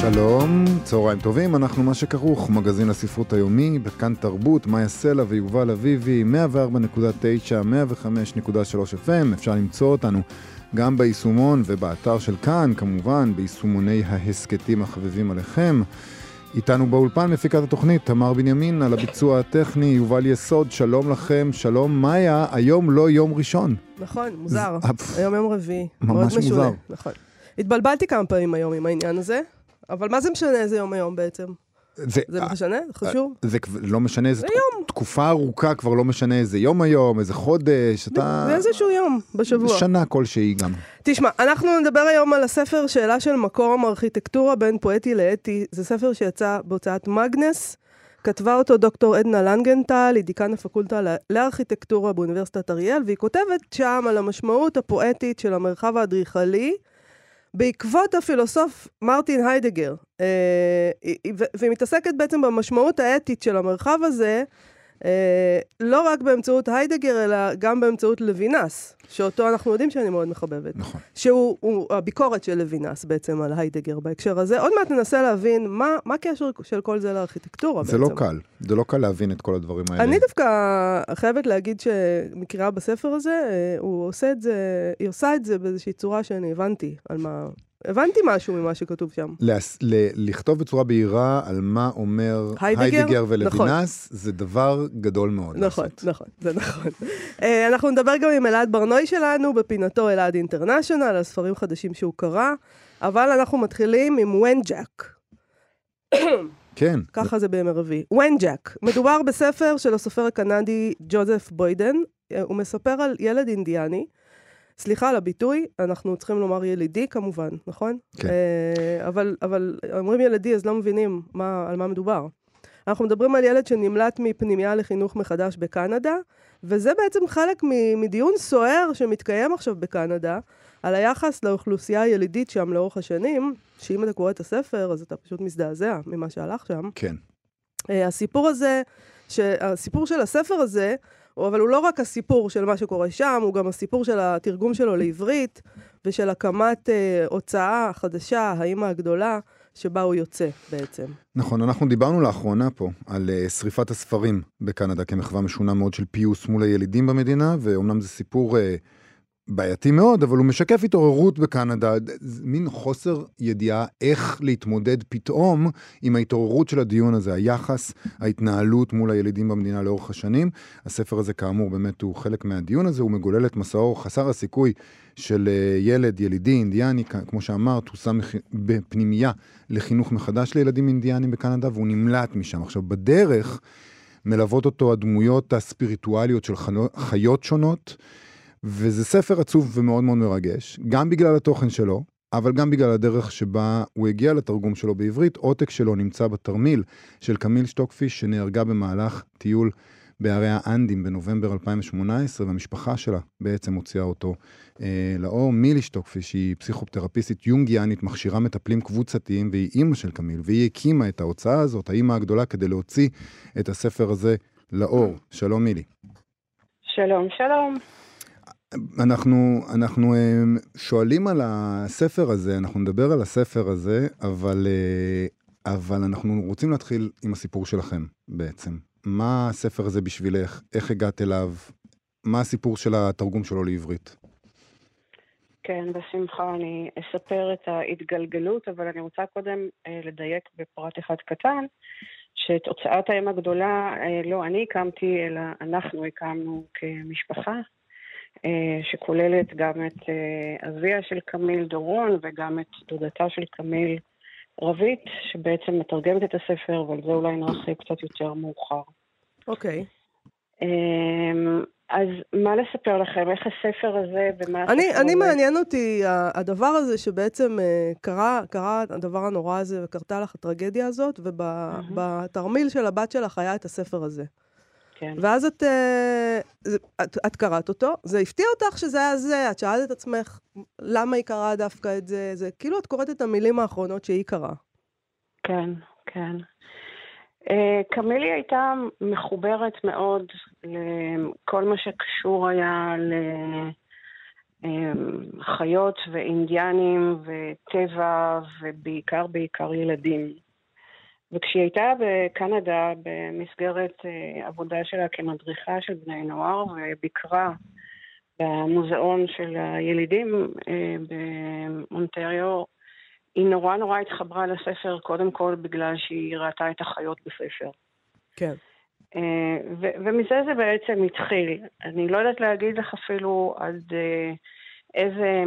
שלום, צהריים טובים, אנחנו מה שכרוך, מגזין הספרות היומי, בכאן תרבות, מאיה סלע ויובל אביבי, 104.9, 105.3 FM, אפשר למצוא אותנו גם ביישומון ובאתר של כאן, כמובן, ביישומוני ההסכתים החביבים עליכם. איתנו באולפן מפיקת התוכנית, תמר בנימין, על הביצוע הטכני, יובל יסוד, שלום לכם, שלום מאיה, היום לא יום ראשון. נכון, מוזר, היום יום רביעי. ממש מוזר. נכון. התבלבלתי כמה פעמים היום עם העניין הזה. אבל מה זה משנה איזה יום היום בעצם? זה, זה משנה? זה חשוב? זה לא משנה, איזה יום. תקופה ארוכה כבר לא משנה איזה יום היום, איזה חודש, אתה... זה איזשהו יום בשבוע. שנה כלשהי גם. תשמע, אנחנו נדבר היום על הספר שאלה של מקום ארכיטקטורה בין פואטי לאתי. זה ספר שיצא בהוצאת מגנס. כתבה אותו דוקטור עדנה לנגנטל, היא דיקן הפקולטה לארכיטקטורה באוניברסיטת אריאל, והיא כותבת שם על המשמעות הפואטית של המרחב האדריכלי. בעקבות הפילוסוף מרטין היידגר, אה, והיא מתעסקת בעצם במשמעות האתית של המרחב הזה, לא רק באמצעות היידגר, אלא גם באמצעות לוינס, שאותו אנחנו יודעים שאני מאוד מחבבת. נכון. שהוא הביקורת של לוינס בעצם על היידגר בהקשר הזה. עוד מעט ננסה להבין מה, מה הקשר של כל זה לארכיטקטורה זה בעצם. זה לא קל, זה לא קל להבין את כל הדברים האלה. אני דווקא חייבת להגיד שמקריאה בספר הזה, אה, הוא עושה את זה, היא עושה את זה באיזושהי צורה שאני הבנתי על מה, הבנתי משהו ממה שכתוב שם. להס, ל- לכתוב בצורה בהירה על מה אומר היידגר, היידגר ולוינס, נכון. זה דבר גדול מאוד נכון, לעשות. נכון, זה נכון. אה, אנחנו נדבר גם עם אלעד ברנוי שלנו, בפינתו אלעד אינטרנשיונל, על ספרים חדשים שהוא קרא, אבל אנחנו מתחילים עם ונג'אק. כן. ככה זה בימי רביעי. ונג'אק. מדובר בספר של הסופר הקנדי ג'וזף בוידן. אה, הוא מספר על ילד אינדיאני. סליחה על הביטוי, אנחנו צריכים לומר ילידי כמובן, נכון? כן. Uh, אבל, אבל אומרים ילידי, אז לא מבינים מה, על מה מדובר. אנחנו מדברים על ילד שנמלט מפנימייה לחינוך מחדש בקנדה, וזה בעצם חלק מדיון סוער שמתקיים עכשיו בקנדה, על היחס לאוכלוסייה הילידית שם לאורך השנים, שאם אתה קורא את הספר, אז אתה פשוט מזדעזע ממה שהלך שם. כן. Uh, הסיפור הזה, הסיפור של הספר הזה, אבל הוא לא רק הסיפור של מה שקורה שם, הוא גם הסיפור של התרגום שלו לעברית, ושל הקמת אה, הוצאה חדשה, האימא הגדולה, שבה הוא יוצא בעצם. נכון, אנחנו דיברנו לאחרונה פה על uh, שריפת הספרים בקנדה כמחווה משונה מאוד של פיוס מול הילידים במדינה, ואומנם זה סיפור... Uh, בעייתי מאוד, אבל הוא משקף התעוררות בקנדה, מין חוסר ידיעה איך להתמודד פתאום עם ההתעוררות של הדיון הזה, היחס, ההתנהלות מול הילידים במדינה לאורך השנים. הספר הזה כאמור באמת הוא חלק מהדיון הזה, הוא מגולל את מסעו חסר הסיכוי של אה, ילד ילידי אינדיאני, כמו שאמרת, הוא שם בפנימייה לחינוך מחדש לילדים אינדיאנים בקנדה, והוא נמלט משם. עכשיו, בדרך מלוות אותו הדמויות הספיריטואליות של חיות שונות. וזה ספר עצוב ומאוד מאוד מרגש, גם בגלל התוכן שלו, אבל גם בגלל הדרך שבה הוא הגיע לתרגום שלו בעברית. עותק שלו נמצא בתרמיל של קמיל שטוקפיש, שנהרגה במהלך טיול בערי האנדים בנובמבר 2018, והמשפחה שלה בעצם הוציאה אותו אה, לאור. מילי שטוקפיש היא פסיכותרפיסטית יונגיאנית, מכשירה מטפלים קבוצתיים, והיא אימא של קמיל, והיא הקימה את ההוצאה הזאת, האימא הגדולה, כדי להוציא את הספר הזה לאור. שלום מילי. שלום, שלום. אנחנו, אנחנו אה, שואלים על הספר הזה, אנחנו נדבר על הספר הזה, אבל, אה, אבל אנחנו רוצים להתחיל עם הסיפור שלכם בעצם. מה הספר הזה בשבילך? איך הגעת אליו? מה הסיפור של התרגום שלו לעברית? כן, בשמחה. אני אספר את ההתגלגלות, אבל אני רוצה קודם אה, לדייק בפרט אחד קטן, שאת הוצאת האם הגדולה אה, לא אני הקמתי, אלא אנחנו הקמנו כמשפחה. אה, שכוללת גם את אה, אביה של קמיל דורון וגם את דודתה של קמיל רבית, שבעצם מתרגמת את הספר, ועל זה אולי נרחיב קצת יותר מאוחר. אוקיי. Okay. אמ, אז מה לספר לכם? איך הספר הזה ומה אני? אני מעניין אותי הדבר הזה שבעצם אה, קרה, קרה הדבר הנורא הזה וקרתה לך הטרגדיה הזאת, ובתרמיל של הבת שלך היה את הספר הזה. כן. ואז את, אה, את, את קראת אותו, זה הפתיע אותך שזה היה זה, את שאלת את עצמך למה היא קראה דווקא את זה, זה כאילו את קוראת את המילים האחרונות שהיא קראה. כן, כן. אה, קמילי הייתה מחוברת מאוד לכל מה שקשור היה לחיות ואינדיאנים וטבע ובעיקר בעיקר ילדים. וכשהיא הייתה בקנדה במסגרת אה, עבודה שלה כמדריכה של בני נוער וביקרה במוזיאון של הילידים אה, במונטריו, היא נורא נורא התחברה לספר קודם כל בגלל שהיא ראתה את החיות בספר. כן. אה, ו- ומזה זה בעצם התחיל. אני לא יודעת להגיד לך אפילו עד איזה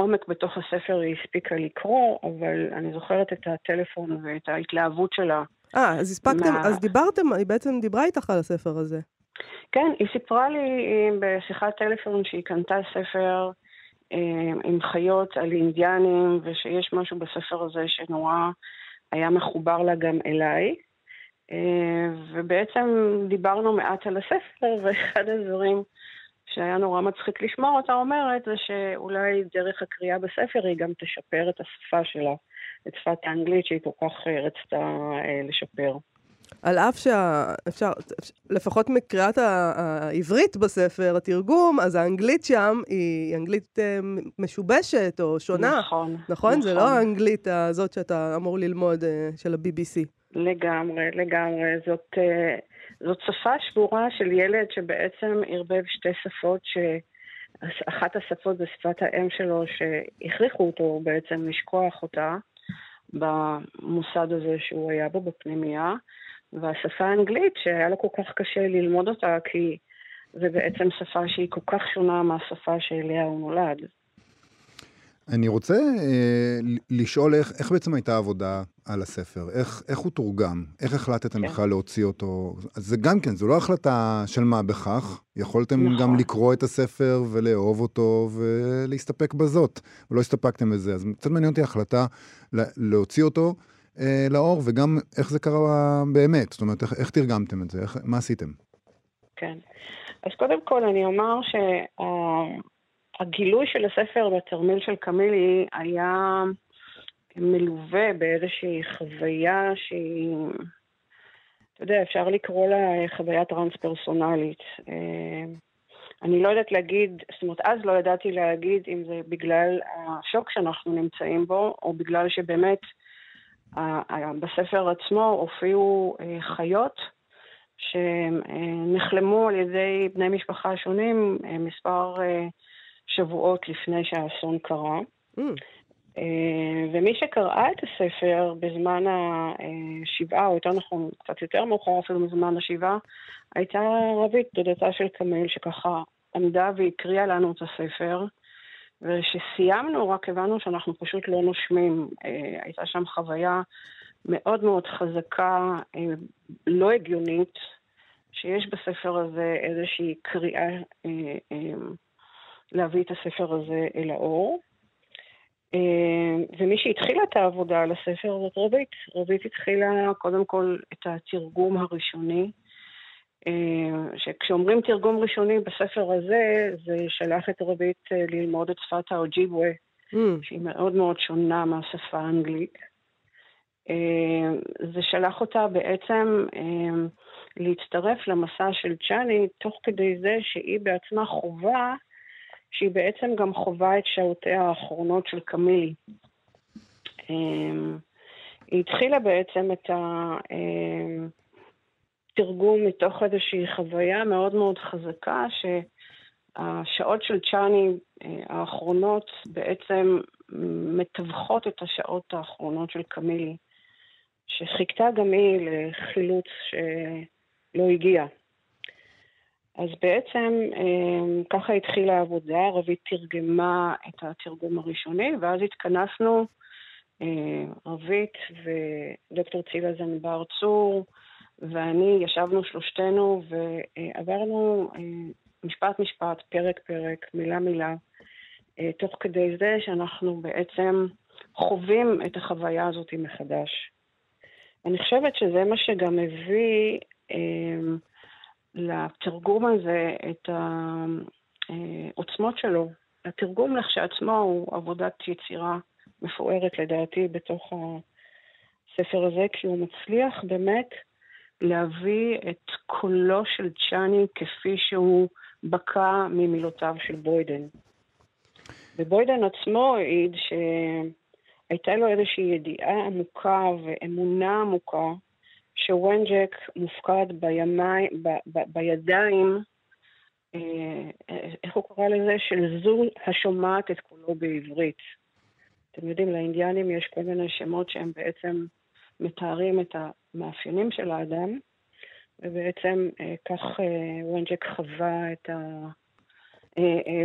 עומק בתוך הספר היא הספיקה לקרוא, אבל אני זוכרת את הטלפון ואת ההתלהבות שלה. אה, אז הספקתם, מה... אז דיברתם, היא בעצם דיברה איתך על הספר הזה. כן, היא סיפרה לי בשיחת טלפון שהיא קנתה ספר אה, עם חיות על אינדיאנים, ושיש משהו בספר הזה שנורא היה מחובר לה גם אליי. אה, ובעצם דיברנו מעט על הספר, ואחד הדברים שהיה נורא מצחיק לשמוע אותה אומרת, זה שאולי דרך הקריאה בספר היא גם תשפר את השפה שלה, את שפת האנגלית שהיא כל כך אה, רצתה אה, לשפר. על אף שאפשר, לפחות מקריאת העברית בספר, התרגום, אז האנגלית שם היא אנגלית אה, משובשת או שונה. נכון. נכון? נכון. זה לא האנגלית הזאת שאתה אמור ללמוד של ה-BBC. לגמרי, לגמרי. זאת... זאת שפה שבורה של ילד שבעצם ערבב שתי שפות שאחת השפות זה שפת האם שלו, שהכריחו אותו בעצם לשכוח אותה במוסד הזה שהוא היה בו בפנימייה, והשפה האנגלית שהיה לו כל כך קשה ללמוד אותה כי זה בעצם שפה שהיא כל כך שונה מהשפה שאליה הוא נולד. אני רוצה אה, לשאול איך, איך בעצם הייתה העבודה על הספר, איך, איך הוא תורגם, איך החלטתם כן. בכלל להוציא אותו, אז זה גם כן, זו לא החלטה של מה בכך, יכולתם נכון. גם לקרוא את הספר ולאהוב אותו ולהסתפק בזאת, ולא הסתפקתם בזה, אז קצת מעניין אותי החלטה להוציא אותו אה, לאור, וגם איך זה קרה באמת, זאת אומרת, איך, איך תרגמתם את זה, איך, מה עשיתם? כן, אז קודם כל אני אומר שה... הגילוי של הספר בתרמיל של קמילי היה מלווה באיזושהי חוויה שהיא, אתה יודע, אפשר לקרוא לה חוויה טרנס-פרסונלית. אה, אני לא יודעת להגיד, זאת אומרת, אז לא ידעתי להגיד אם זה בגלל השוק שאנחנו נמצאים בו, או בגלל שבאמת בספר עצמו הופיעו אה, חיות שנחלמו על ידי בני משפחה שונים אה, מספר שבועות לפני שהאסון קרה. Mm. אה, ומי שקראה את הספר בזמן השבעה, או יותר נכון, קצת יותר מאוחר אפילו מזמן השבעה, הייתה רבית, דודתה של קמיל, שככה עמדה והקריאה לנו את הספר. וכשסיימנו, רק הבנו שאנחנו פשוט לא נושמים. אה, הייתה שם חוויה מאוד מאוד חזקה, אה, לא הגיונית, שיש בספר הזה איזושהי קריאה להביא את הספר הזה אל האור. אה, ומי שהתחילה את העבודה על הספר זאת רבית. רבית התחילה קודם כל את התרגום הראשוני, אה, שכשאומרים תרגום ראשוני בספר הזה, זה שלח את רבית אה, ללמוד את שפת האוג'יבווה, mm. שהיא מאוד מאוד שונה מהשפה האנגלית. זה שלח אותה בעצם להצטרף למסע של צ'אני, תוך כדי זה שהיא בעצמה חווה שהיא בעצם גם חווה את שעותיה האחרונות של קמילי. אמ, היא התחילה בעצם את התרגום מתוך איזושהי חוויה מאוד מאוד חזקה, שהשעות של צ'אני אה, האחרונות בעצם מתווכות את השעות האחרונות של קמילי, שחיכתה גם היא לחילוץ שלא הגיע. אז בעצם אמ, ככה התחילה העבודה, רבית תרגמה את התרגום הראשוני, ואז התכנסנו, אה, רבית ודוקטור צילה זנבר צור, ואני ישבנו שלושתנו ועברנו משפט משפט, פרק פרק, מילה מילה, תוך כדי זה שאנחנו בעצם חווים את החוויה הזאת מחדש. אני חושבת שזה מה שגם מביא אה, לתרגום הזה את העוצמות שלו. התרגום לכשעצמו הוא עבודת יצירה מפוארת לדעתי בתוך הספר הזה, כי הוא מצליח באמת להביא את קולו של צ'אני כפי שהוא בקע ממילותיו של בוידן. ובוידן עצמו העיד ש... הייתה לו איזושהי ידיעה עמוקה ואמונה עמוקה שוונג'ק מופקד בימי, ב, ב, בידיים, אה, איך הוא קרא לזה? של זו השומעת את קולו בעברית. אתם יודעים, לאינדיאנים יש כל מיני שמות שהם בעצם מתארים את המאפיינים של האדם, ובעצם אה, כך אה, וונג'ק חווה את ה...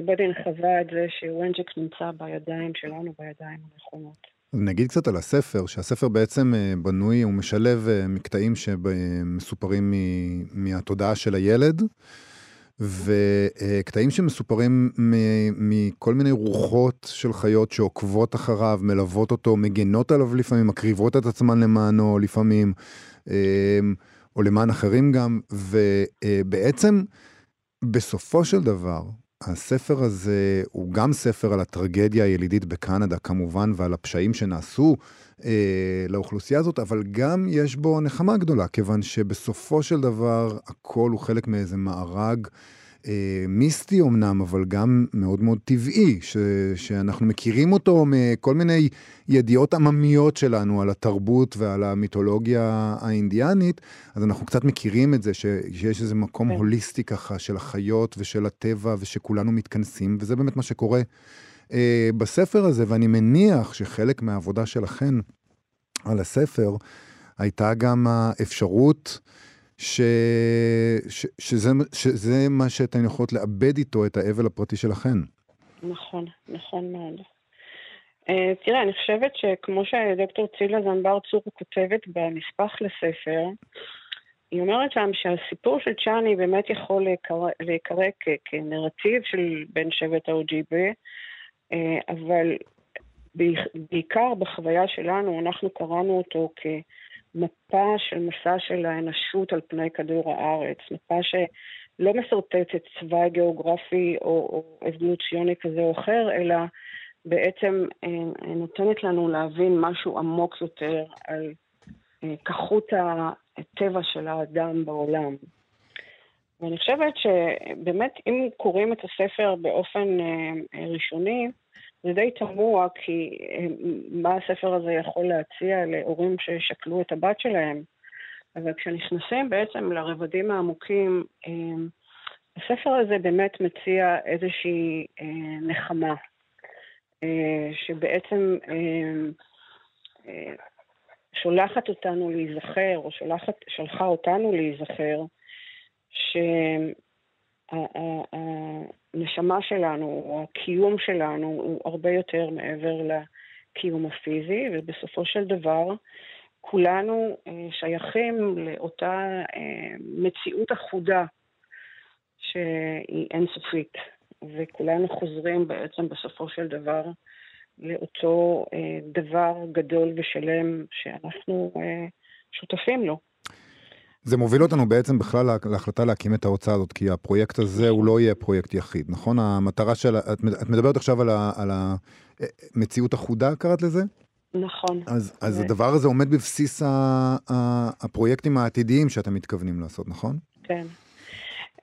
בדין חווה את זה שוונג'ק נמצא בידיים שלנו, בידיים הנכונות. נגיד קצת על הספר, שהספר בעצם אה, בנוי, הוא משלב אה, מקטעים שמסופרים מהתודעה של הילד, וקטעים שמסופרים מכל מיני רוחות של חיות שעוקבות אחריו, מלוות אותו, מגנות עליו לפעמים, מקריבות את עצמן למענו לפעמים, אה, או למען אחרים גם, ובעצם בסופו של דבר, הספר הזה הוא גם ספר על הטרגדיה הילידית בקנדה, כמובן, ועל הפשעים שנעשו אה, לאוכלוסייה הזאת, אבל גם יש בו נחמה גדולה, כיוון שבסופו של דבר הכל הוא חלק מאיזה מארג אה, מיסטי אמנם, אבל גם מאוד מאוד טבעי, ש, שאנחנו מכירים אותו מכל מיני ידיעות עממיות שלנו על התרבות ועל המיתולוגיה האינדיאנית, אז אנחנו קצת מכירים את זה, ש, שיש איזה מקום כן. הוליסטי ככה של החיות ושל הטבע ושכולנו מתכנסים, וזה באמת מה שקורה אה, בספר הזה, ואני מניח שחלק מהעבודה שלכן על הספר הייתה גם האפשרות, ש... ש... שזה, שזה מה שאתן יכולות לאבד איתו את האבל הפרטי שלכן. נכון, נכון מאוד. Uh, תראה, אני חושבת שכמו שדוקטור צילה זנבר צור כותבת בנספח לספר, היא אומרת שם שהסיפור של צ'אני באמת יכול להיקרא כנרטיב של בן שבט האוג'יבה, uh, אבל בעיקר בחוויה שלנו, אנחנו קראנו אותו כ... מפה של מסע של האנושות על פני כדור הארץ, מפה שלא משרטטת צבא גיאוגרפי או, או אבולוציוני כזה או אחר, אלא בעצם אה, נותנת לנו להבין משהו עמוק יותר על אה, כחות הטבע של האדם בעולם. ואני חושבת שבאמת, אם קוראים את הספר באופן אה, ראשוני, זה די תמוה, כי אה, מה הספר הזה יכול להציע להורים ששקלו את הבת שלהם? אבל כשנכנסים בעצם לרבדים העמוקים, אה, הספר הזה באמת מציע איזושהי אה, נחמה, שבעצם שולחת אותנו להיזכר, או שולחת, שלחה אותנו להיזכר, הנשמה שלנו, או הקיום שלנו, הוא הרבה יותר מעבר לקיום הפיזי, ובסופו של דבר כולנו אה, שייכים לאותה אה, מציאות אחודה שהיא אינסופית, וכולנו חוזרים בעצם בסופו של דבר לאותו אה, דבר גדול ושלם שאנחנו שותפים לו. זה מוביל אותנו בעצם בכלל להחלטה להקים את ההוצאה הזאת, כי הפרויקט הזה הוא לא יהיה פרויקט יחיד, נכון? המטרה של... את, מדברת עכשיו על, ה, על המציאות אחודה, קראת לזה? נכון. אז, אז ו... הדבר הזה עומד בבסיס ה, ה, הפרויקטים העתידיים שאתם מתכוונים לעשות, נכון? כן.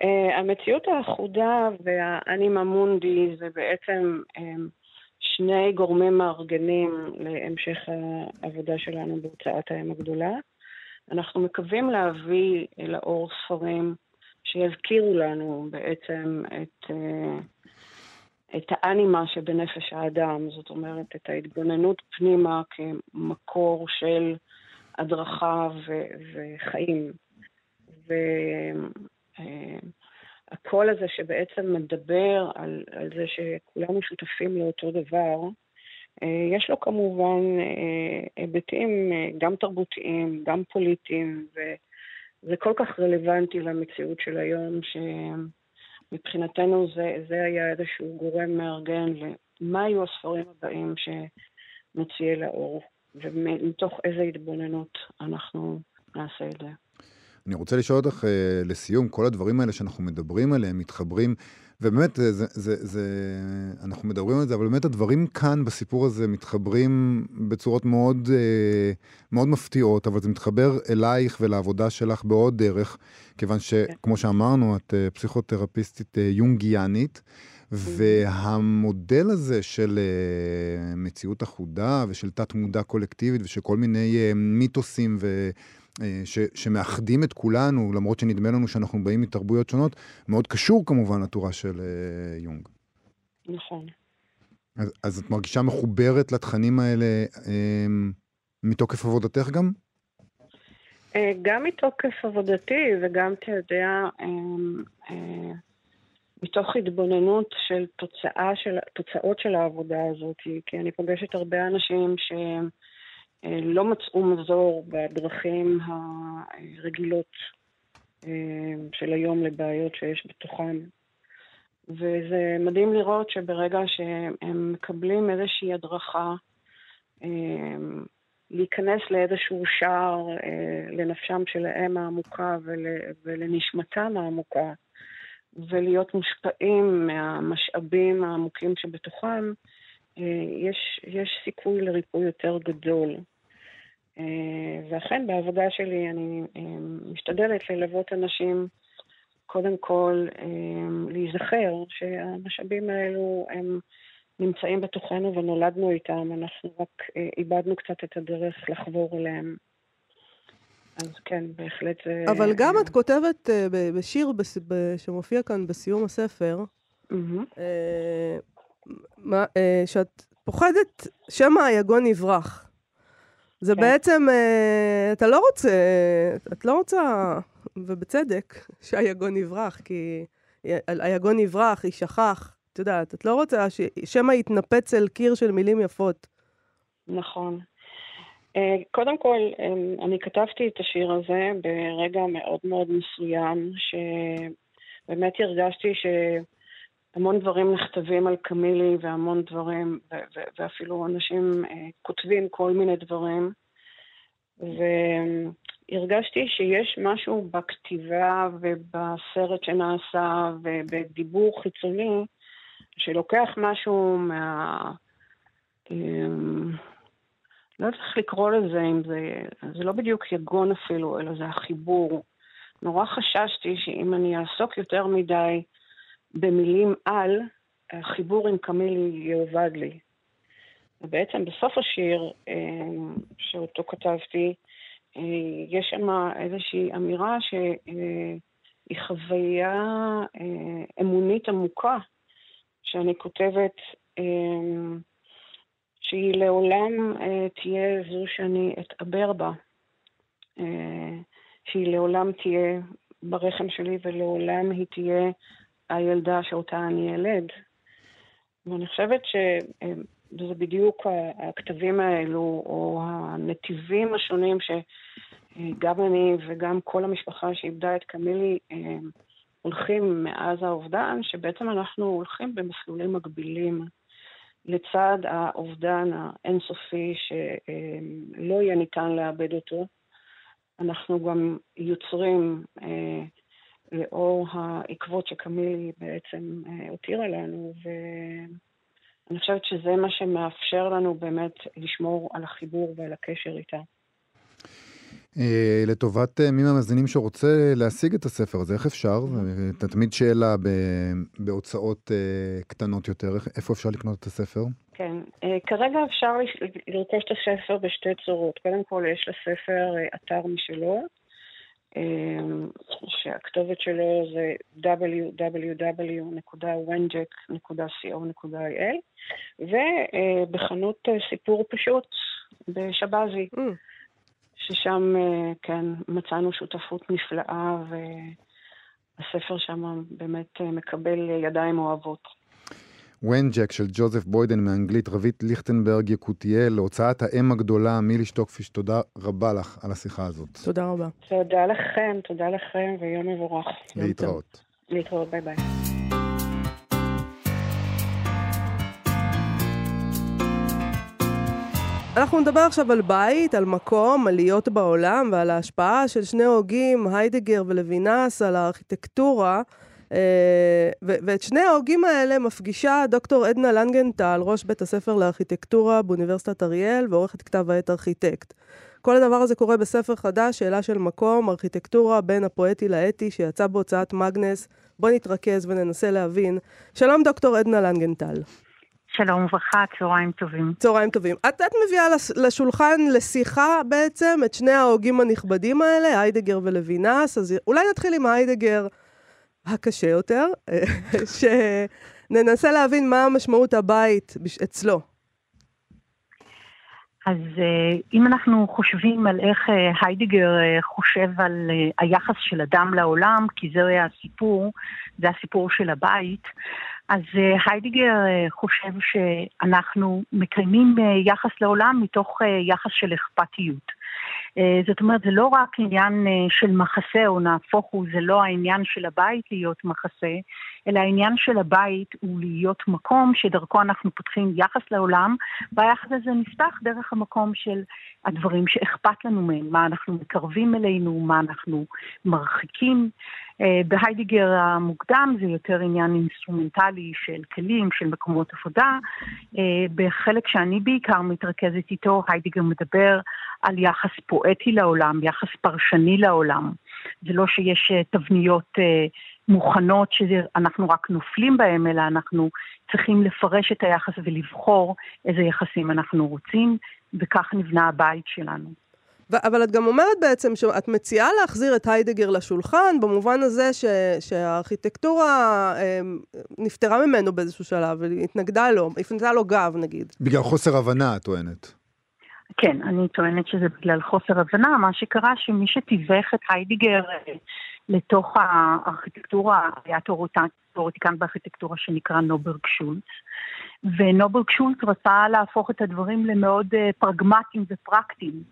Uh, המציאות האחודה והאנימה מונדי זה בעצם um, שני גורמים מארגנים להמשך העבודה שלנו בהוצאת האם הגדולה. אנחנו מקווים להביא לאור ספרים שיזכירו לנו בעצם את, אה, את האנימה שבנפש האדם, זאת אומרת, את ההתבוננות פנימה כמקור של הדרכה ו, וחיים. והקול אה, הזה שבעצם מדבר על, על זה שכולנו שותפים לאותו דבר, יש לו כמובן אה, היבטים אה, גם תרבותיים, גם פוליטיים, זה כל כך רלוונטי למציאות של היום, שמבחינתנו זה, זה היה איזשהו גורם מארגן למה יהיו הספרים הבאים שנוציא לאור, ומתוך איזה התבוננות אנחנו נעשה את זה. אני רוצה לשאול אותך אה, לסיום, כל הדברים האלה שאנחנו מדברים עליהם מתחברים, ובאמת, זה, זה, זה, זה, אנחנו מדברים על זה, אבל באמת הדברים כאן בסיפור הזה מתחברים בצורות מאוד, אה, מאוד מפתיעות, אבל זה מתחבר אלייך ולעבודה שלך בעוד דרך, כיוון שכמו כן. שאמרנו, את אה, פסיכותרפיסטית יונגיאנית. והמודל הזה של מציאות אחודה ושל תת-מודע קולקטיבית ושל כל מיני מיתוסים ו... אה, ש, שמאחדים את כולנו, למרות שנדמה לנו שאנחנו באים מתרבויות שונות, מאוד קשור כמובן לתורה של אה, יונג. נכון. אז, אז את מרגישה מחוברת לתכנים האלה אה, מתוקף עבודתך גם? אה, גם מתוקף עבודתי וגם, אתה יודע, אה, אה, מתוך התבוננות של, תוצאה של תוצאות של העבודה הזאת, כי אני פוגשת הרבה אנשים שהם לא מצאו מזור בדרכים הרגילות אה, של היום לבעיות שיש בתוכם. וזה מדהים לראות שברגע שהם מקבלים איזושהי הדרכה, אה, להיכנס לאיזשהו שער לנפשם שלהם העמוקה ול, ולנשמתם העמוקה, ולהיות מושפעים מהמשאבים העמוקים שבתוכם, יש, יש סיכוי לריפוי יותר גדול. אה, ואכן, בעבודה שלי אני אה, משתדלת ללוות אנשים, קודם כל אה, להיזכר שהמשאבים האלו הם נמצאים בתוכנו ונולדנו איתם, אנחנו רק איבדנו קצת את הדרך לחבור אליהם. אז כן, בהחלט זה... אבל גם את כותבת בשיר שמופיע כאן בסיום הספר, שאת פוחדת שמא היגון יברח. זה כן. בעצם, uh, אתה לא רוצה, את לא רוצה, ובצדק, שהיגון יברח, כי היגון יברח, יישכח, את יודעת, את לא רוצה שמא יתנפץ אל קיר של מילים יפות. נכון. Uh, קודם כל, um, אני כתבתי את השיר הזה ברגע מאוד מאוד מסוים, שבאמת הרגשתי ש... המון דברים נכתבים על קמילי והמון דברים, ואפילו אנשים אה, כותבים כל מיני דברים. והרגשתי שיש משהו בכתיבה ובסרט שנעשה ובדיבור חיצוני, שלוקח משהו מה... אמ, לא יודעת איך לקרוא לזה, אם זה, זה לא בדיוק יגון אפילו, אלא זה החיבור. נורא חששתי שאם אני אעסוק יותר מדי במילים על, החיבור עם קמילי יאבד לי. ובעצם בסוף השיר אה, שאותו כתבתי, אה, יש שם איזושהי אמירה שהיא חוויה אה, אמונית עמוקה, שאני כותבת שהיא לעולם תהיה זו שאני אתעבר בה, שהיא לעולם תהיה ברחם שלי ולעולם היא תהיה הילדה שאותה אני ילד. ואני חושבת שזה בדיוק הכתבים האלו, או הנתיבים השונים שגם אני וגם כל המשפחה שאיבדה את קמילי הולכים מאז האובדן, שבעצם אנחנו הולכים במסלולים מקבילים לצד האובדן האינסופי שלא יהיה ניתן לאבד אותו. אנחנו גם יוצרים אה, לאור העקבות שקמילי בעצם אה, הותירה לנו, ואני חושבת שזה מה שמאפשר לנו באמת לשמור על החיבור ועל הקשר איתה. Uh, לטובת uh, מי מהמאזינים שרוצה להשיג את הספר הזה, איך אפשר? זו תמיד שאלה בהוצאות קטנות יותר, איפה אפשר לקנות את הספר? כן, כרגע אפשר לרכוש את הספר בשתי צורות. קודם כל, יש לספר אתר משלו, שהכתובת שלו זה www.wenjek.co.il ובחנות אה, סיפור פשוט בשבזי, mm. ששם, אה, כן, מצאנו שותפות נפלאה והספר שם באמת אה, מקבל ידיים אוהבות. וונג'ק של ג'וזף בוידן מאנגלית, רבית ליכטנברג יקותיאל, להוצאת האם הגדולה מילי שטוקפיש, תודה רבה לך על השיחה הזאת. תודה רבה. תודה לכם, תודה לכם, ויום מבורך. להתראות. להתראות, ביי ביי. אנחנו נדבר עכשיו על בית, על מקום, על להיות בעולם ועל ההשפעה של שני הוגים, היידגר ולוינס, על הארכיטקטורה. אה, ואת שני ההוגים האלה מפגישה דוקטור עדנה לנגנטל, ראש בית הספר לארכיטקטורה באוניברסיטת אריאל ועורכת כתב העת ארכיטקט. כל הדבר הזה קורה בספר חדש, שאלה של מקום, ארכיטקטורה בין הפואטי לאתי, שיצא בהוצאת מגנס. בואי נתרכז וננסה להבין. שלום דוקטור עדנה לנגנטל. שלום וברכה, צהריים טובים. צהריים טובים. את, את מביאה לשולחן לשיחה בעצם את שני ההוגים הנכבדים האלה, היידגר ולוינס, אז אולי נתחיל עם היידגר הקשה יותר, שננסה להבין מה משמעות הבית אצלו. אז אה, אם אנחנו חושבים על איך אה, היידיגר אה, חושב על היחס של אדם לעולם, כי זה הסיפור, זה הסיפור של הבית, אז היידיגר חושב שאנחנו מקיימים יחס לעולם מתוך יחס של אכפתיות. זאת אומרת, זה לא רק עניין של מחסה, או נהפוך הוא, זה לא העניין של הבית להיות מחסה, אלא העניין של הבית הוא להיות מקום שדרכו אנחנו פותחים יחס לעולם, והיחס הזה נפתח דרך המקום של הדברים שאכפת לנו מהם, מה אנחנו מקרבים אלינו, מה אנחנו מרחיקים. אה, בהיידגר המוקדם זה יותר עניין אינסטרומנטלי של כלים, של מקומות עבודה. אה, בחלק שאני בעיקר מתרכזת איתו, היידיגר מדבר על יחס פואטי לעולם, יחס פרשני לעולם. זה לא שיש אה, תבניות מוכנות שאנחנו רק נופלים בהן, אלא אנחנו צריכים לפרש את היחס ולבחור איזה יחסים אנחנו רוצים, וכך נבנה הבית שלנו. אבל את גם אומרת בעצם שאת מציעה להחזיר את היידגר לשולחן, במובן הזה ש, שהארכיטקטורה אה, נפטרה ממנו באיזשהו שלב, והתנגדה לו, הפנתה לו גב נגיד. בגלל חוסר הבנה, את טוענת. כן, אני טוענת שזה בגלל חוסר הבנה. מה שקרה שמי שתיווך את היידיגר אה, לתוך הארכיטקטורה, היה תיאורטיקן בארכיטקטורה שנקרא נוברג שולץ. ונוברג שולץ רצה להפוך את הדברים למאוד אה, פרגמטיים ופרקטיים.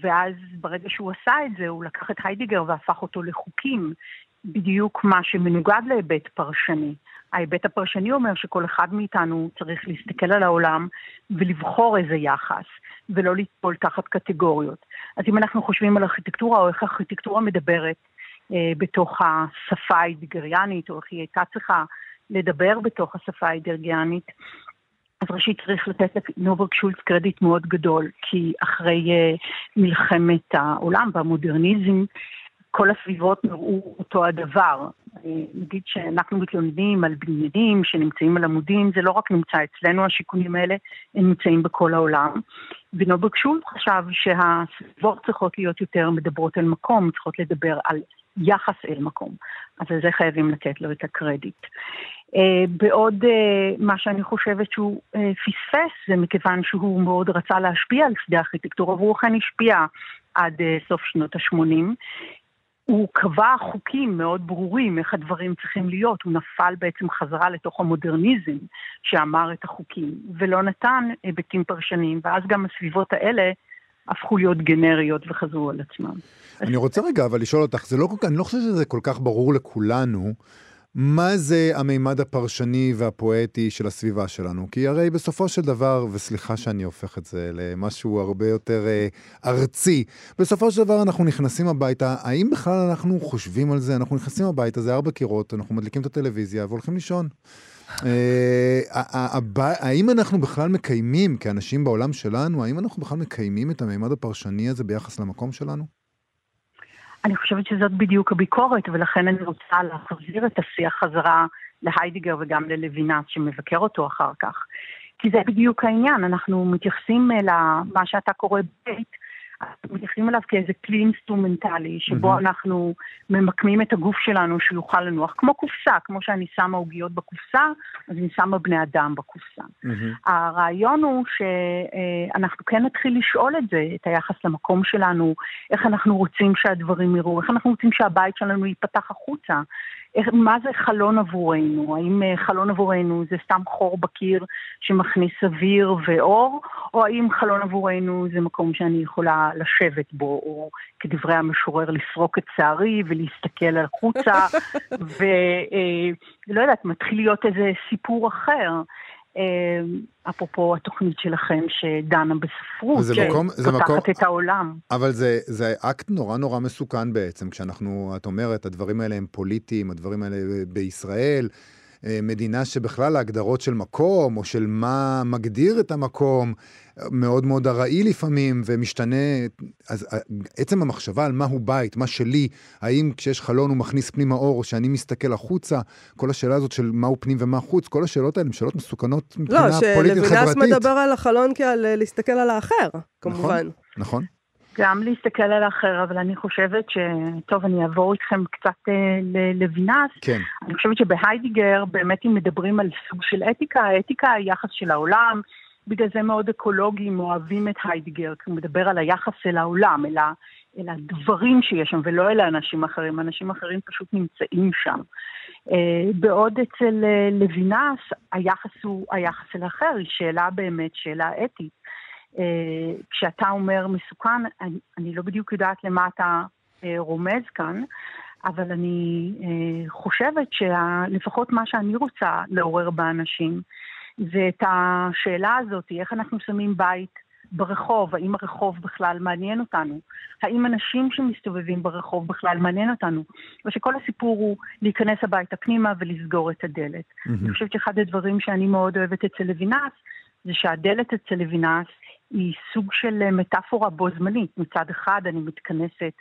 ואז ברגע שהוא עשה את זה, הוא לקח את היידיגר והפך אותו לחוקים, בדיוק מה שמנוגד להיבט פרשני. ההיבט הפרשני אומר שכל אחד מאיתנו צריך להסתכל על העולם ולבחור איזה יחס, ולא ליפול תחת קטגוריות. אז אם אנחנו חושבים על ארכיטקטורה, או איך ארכיטקטורה מדברת אה, בתוך השפה האידגריאנית, או איך היא הייתה צריכה לדבר בתוך השפה האידגריאנית, אז ראשית צריך לתת לנוברג שולץ קרדיט מאוד גדול, כי אחרי uh, מלחמת העולם והמודרניזם, כל הסביבות נראו אותו הדבר. נגיד שאנחנו מתלוננים על בניינים שנמצאים על עמודים, זה לא רק נמצא אצלנו, השיכונים האלה, הם נמצאים בכל העולם. ונוברג שולץ חשב שהסביבות צריכות להיות יותר מדברות אל מקום, צריכות לדבר על יחס אל מקום. אז על זה חייבים לתת לו את הקרדיט. אה, בעוד אה, מה שאני חושבת שהוא אה, פספס, זה מכיוון שהוא מאוד רצה להשפיע על שדה הארכיטקטורה, והוא אכן השפיע עד סוף שנות ה-80. הוא קבע חוקים מאוד ברורים איך הדברים צריכים להיות, הוא נפל בעצם חזרה לתוך המודרניזם שאמר את החוקים, ולא נתן היבטים פרשניים, ואז גם הסביבות האלה הפכו להיות גנריות וחזרו על עצמם. אני רוצה רגע אבל לשאול אותך, זה לא אני לא חושב שזה כל כך ברור לכולנו. מה זה המימד הפרשני והפואטי של הסביבה שלנו? כי הרי בסופו של דבר, וסליחה שאני הופך את זה למשהו הרבה יותר אה, ארצי, בסופו של דבר אנחנו נכנסים הביתה, האם בכלל אנחנו חושבים על זה? אנחנו נכנסים הביתה, זה ארבע קירות, אנחנו מדליקים את הטלוויזיה והולכים לישון. אה, האם אנחנו בכלל מקיימים, כאנשים בעולם שלנו, האם אנחנו בכלל מקיימים את המימד הפרשני הזה ביחס למקום שלנו? אני חושבת שזאת בדיוק הביקורת, ולכן אני רוצה להחזיר את השיח חזרה להיידיגר וגם ללוינס שמבקר אותו אחר כך. כי זה בדיוק העניין, אנחנו מתייחסים למה שאתה קורא בית, מתייחסים אליו כאיזה כלי אינסטרומנטלי, שבו mm-hmm. אנחנו ממקמים את הגוף שלנו שיוכל לנוח, כמו קופסה, כמו שאני שמה עוגיות בקופסה, אז אני שמה בני אדם בקופסה. Mm-hmm. הרעיון הוא שאנחנו כן נתחיל לשאול את זה, את היחס למקום שלנו, איך אנחנו רוצים שהדברים יראו, איך אנחנו רוצים שהבית שלנו ייפתח החוצה. מה זה חלון עבורנו? האם אה, חלון עבורנו זה סתם חור בקיר שמכניס אוויר ואור, או האם חלון עבורנו זה מקום שאני יכולה לשבת בו, או כדברי המשורר, לפרוק את שערי ולהסתכל על חוצה, ולא יודעת, מתחיל להיות איזה סיפור אחר. אה, אפרופו התוכנית שלכם שדנה בספרות, זה מקום, זה מקום, את העולם. אבל זה, זה אקט נורא נורא מסוכן בעצם, כשאנחנו, את אומרת, הדברים האלה הם פוליטיים, הדברים האלה בישראל. אה, מדינה שבכלל ההגדרות של מקום, או של מה מגדיר את המקום, מאוד מאוד ארעי לפעמים, ומשתנה. אז אה, עצם המחשבה על מהו בית, מה שלי, האם כשיש חלון הוא מכניס פנימה אור, או שאני מסתכל החוצה, כל השאלה הזאת של מהו פנים ומה חוץ, כל השאלות האלה הן שאלות מסוכנות מבחינה לא, פוליטית-חברתית. לא, שלוינס מדבר על החלון כעל להסתכל על האחר, כמובן. נכון, נכון. גם להסתכל על האחר, אבל אני חושבת ש... טוב, אני אעבור איתכם קצת אה, לוינס. כן. אני חושבת שבהיידיגר, באמת אם מדברים על סוג של אתיקה, האתיקה היא יחס של העולם, בגלל זה מאוד אקולוגים אוהבים את היידיגר, כי הוא מדבר על היחס אל העולם, אל, ה... אל הדברים שיש שם, ולא אל האנשים האחרים, אנשים אחרים פשוט נמצאים שם. Uh, בעוד אצל uh, לוינס, היחס הוא היחס אל האחר, היא שאלה באמת, שאלה אתית. אה, כשאתה אומר מסוכן, אני, אני לא בדיוק יודעת למה אתה אה, רומז כאן, אבל אני אה, חושבת שלפחות מה שאני רוצה לעורר באנשים, זה את השאלה הזאת, איך אנחנו שמים בית ברחוב, האם הרחוב בכלל מעניין אותנו? האם אנשים שמסתובבים ברחוב בכלל מעניין אותנו? או שכל הסיפור הוא להיכנס הביתה פנימה ולסגור את הדלת. Mm-hmm. אני חושבת שאחד הדברים שאני מאוד אוהבת אצל לוינס, זה שהדלת אצל לוינס היא סוג של אה, מטאפורה בו זמנית. מצד אחד אני מתכנסת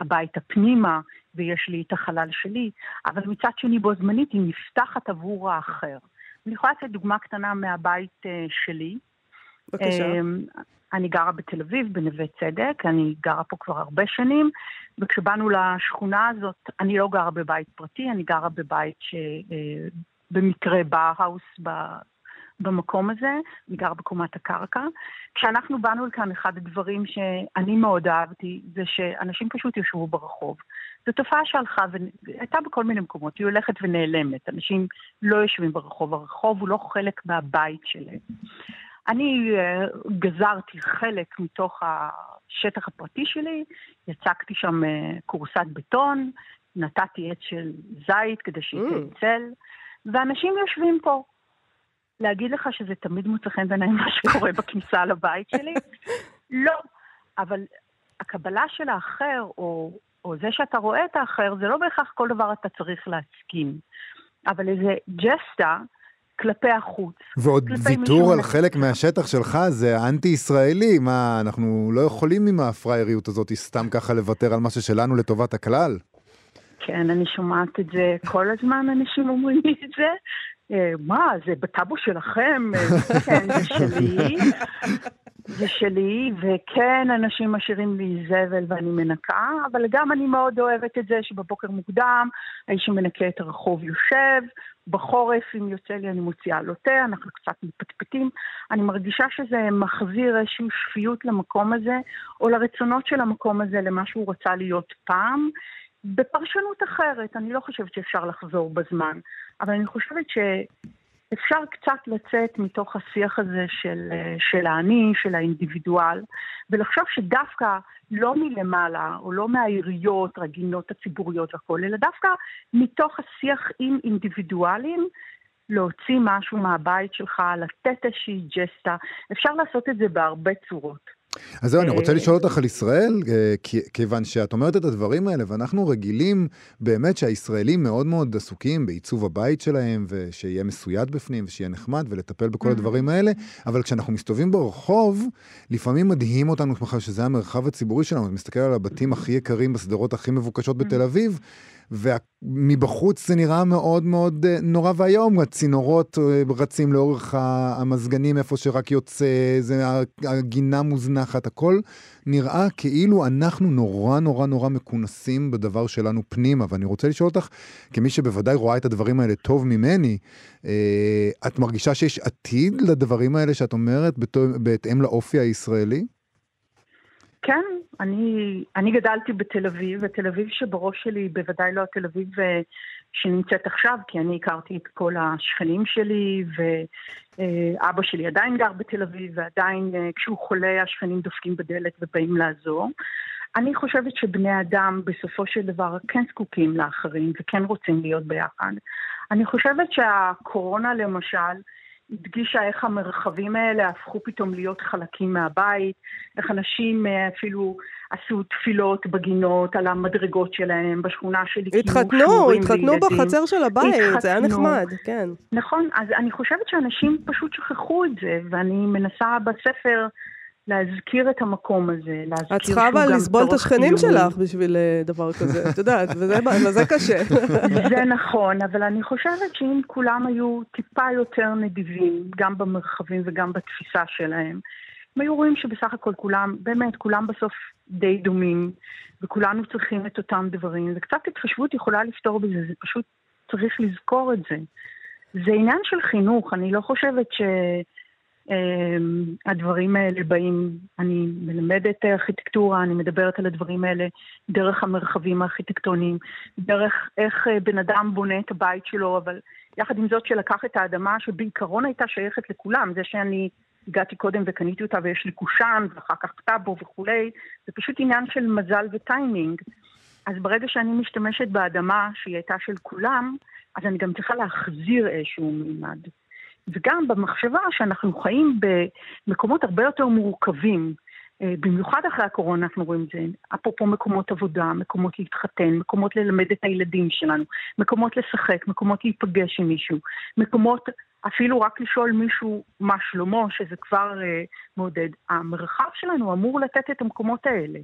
הביתה פנימה ויש לי את החלל שלי, אבל מצד שני בו זמנית היא נפתחת עבור האחר. אני יכולה לתת דוגמה קטנה מהבית uh, שלי. בבקשה. Um, אני גרה בתל אביב, בנווה צדק, אני גרה פה כבר הרבה שנים, וכשבאנו לשכונה הזאת, אני לא גרה בבית פרטי, אני גרה בבית שבמקרה uh, באהאוס במקום הזה, אני גר בקומת הקרקע. כשאנחנו באנו לכאן, אחד הדברים שאני מאוד אהבתי, זה שאנשים פשוט ישבו ברחוב. זו תופעה שהלכה והייתה בכל מיני מקומות, היא הולכת ונעלמת. אנשים לא יושבים ברחוב, הרחוב הוא לא חלק מהבית שלהם. אני uh, גזרתי חלק מתוך השטח הפרטי שלי, יצקתי שם uh, כורסת בטון, נתתי עץ של זית כדי שייתן mm. צל, ואנשים יושבים פה. להגיד לך שזה תמיד מוצא חן בעיניי מה שקורה בכניסה לבית שלי? לא. אבל הקבלה של האחר, או, או זה שאתה רואה את האחר, זה לא בהכרח כל דבר אתה צריך להסכים. אבל איזה ג'סטה כלפי החוץ. ועוד ויתור על חלק מהשטח שלך זה אנטי-ישראלי. מה, אנחנו לא יכולים עם הפרייריות הזאת סתם ככה לוותר על משהו שלנו לטובת הכלל? כן, אני שומעת את זה כל הזמן, אנשים אומרים לי את זה, מה, זה בטאבו שלכם? אה, כן, זה שלי. זה שלי, וכן, אנשים משאירים לי זבל ואני מנקה, אבל גם אני מאוד אוהבת את זה שבבוקר מוקדם, האיש שמנקה את הרחוב יושב, בחורף, אם יוצא לי, אני מוציאה לו תה, אנחנו קצת מפטפטים. אני מרגישה שזה מחזיר איזושהי שפיות למקום הזה, או לרצונות של המקום הזה, למה שהוא רצה להיות פעם. בפרשנות אחרת, אני לא חושבת שאפשר לחזור בזמן, אבל אני חושבת שאפשר קצת לצאת מתוך השיח הזה של, של האני, של האינדיבידואל, ולחשוב שדווקא לא מלמעלה, או לא מהעיריות, הגינות הציבוריות והכול, אלא דווקא מתוך השיח עם אינדיבידואלים, להוציא משהו מהבית שלך, לתת איזושהי ג'סטה. אפשר לעשות את זה בהרבה צורות. אז זהו, אני רוצה לשאול אותך על ישראל, אה, כיוון שאת אומרת את הדברים האלה, ואנחנו רגילים באמת שהישראלים מאוד מאוד עסוקים בעיצוב הבית שלהם, ושיהיה מסויד בפנים, ושיהיה נחמד, ולטפל בכל. הדברים האלה, אבל כשאנחנו מסתובבים ברחוב, לפעמים מדהים אותנו בכלל שזה המרחב הציבורי שלנו, אתה מסתכל על הבתים הכי יקרים בסדרות הכי מבוקשות בתל אביב, ומבחוץ זה נראה מאוד מאוד אה, נורא ואיום, הצינורות אה, רצים לאורך המזגנים איפה שרק יוצא, זה הגינה מוזנחת, הכל נראה כאילו אנחנו נורא נורא נורא מכונסים בדבר שלנו פנימה, ואני רוצה לשאול אותך, כמי שבוודאי רואה את הדברים האלה טוב ממני, אה, את מרגישה שיש עתיד לדברים האלה שאת אומרת בהתאם לאופי הישראלי? כן, אני, אני גדלתי בתל אביב, ותל אביב שבראש שלי בוודאי לא התל אביב אה, שנמצאת עכשיו, כי אני הכרתי את כל השכנים שלי, ואבא שלי עדיין גר בתל אביב, ועדיין אה, כשהוא חולה השכנים דופקים בדלת ובאים לעזור. אני חושבת שבני אדם בסופו של דבר כן זקוקים לאחרים וכן רוצים להיות ביחד. אני חושבת שהקורונה למשל, הדגישה איך המרחבים האלה הפכו פתאום להיות חלקים מהבית, איך אנשים אה, אפילו עשו תפילות בגינות על המדרגות שלהם, בשכונה שלי התחתנו, התחתנו בחצר של הבית, התחתנו. זה היה נחמד, כן. נכון, אז אני חושבת שאנשים פשוט שכחו את זה, ואני מנסה בספר להזכיר את המקום הזה, להזכיר את צריכה אבל לסבול את השכנים שלך בשביל אה, דבר כזה, את יודעת, וזה קשה. זה נכון, אבל אני חושבת שאם כולם היו טיפה יותר נדיבים, גם במרחבים וגם בתפיסה שלהם, הם היו רואים שבסך הכל כולם, באמת, כולם בסוף די דומים, וכולנו צריכים את אותם דברים, וקצת התחשבות יכולה לפתור בזה, זה פשוט צריך לזכור את זה. זה עניין של חינוך, אני לא חושבת ש... אמ, הדברים האלה באים, אני מלמדת ארכיטקטורה, אני מדברת על הדברים האלה דרך המרחבים הארכיטקטוניים, דרך איך אה, בן אדם בונה את הבית שלו, אבל יחד עם זאת שלקח את האדמה שבעיקרון הייתה שייכת לכולם, זה שאני הגעתי קודם וקניתי אותה ויש לי קושאן ואחר כך טאבו וכולי, זה פשוט עניין של מזל וטיימינג. אז ברגע שאני משתמשת באדמה שהיא הייתה של כולם, אז אני גם צריכה להחזיר איזשהו מימד. וגם במחשבה שאנחנו חיים במקומות הרבה יותר מורכבים. אה, במיוחד אחרי הקורונה אנחנו רואים את זה, אפרופו מקומות עבודה, מקומות להתחתן, מקומות ללמד את הילדים שלנו, מקומות לשחק, מקומות להיפגש עם מישהו, מקומות אפילו רק לשאול מישהו מה שלמה, שזה כבר uh, מעודד. המרחב שלנו אמור לתת את המקומות האלה.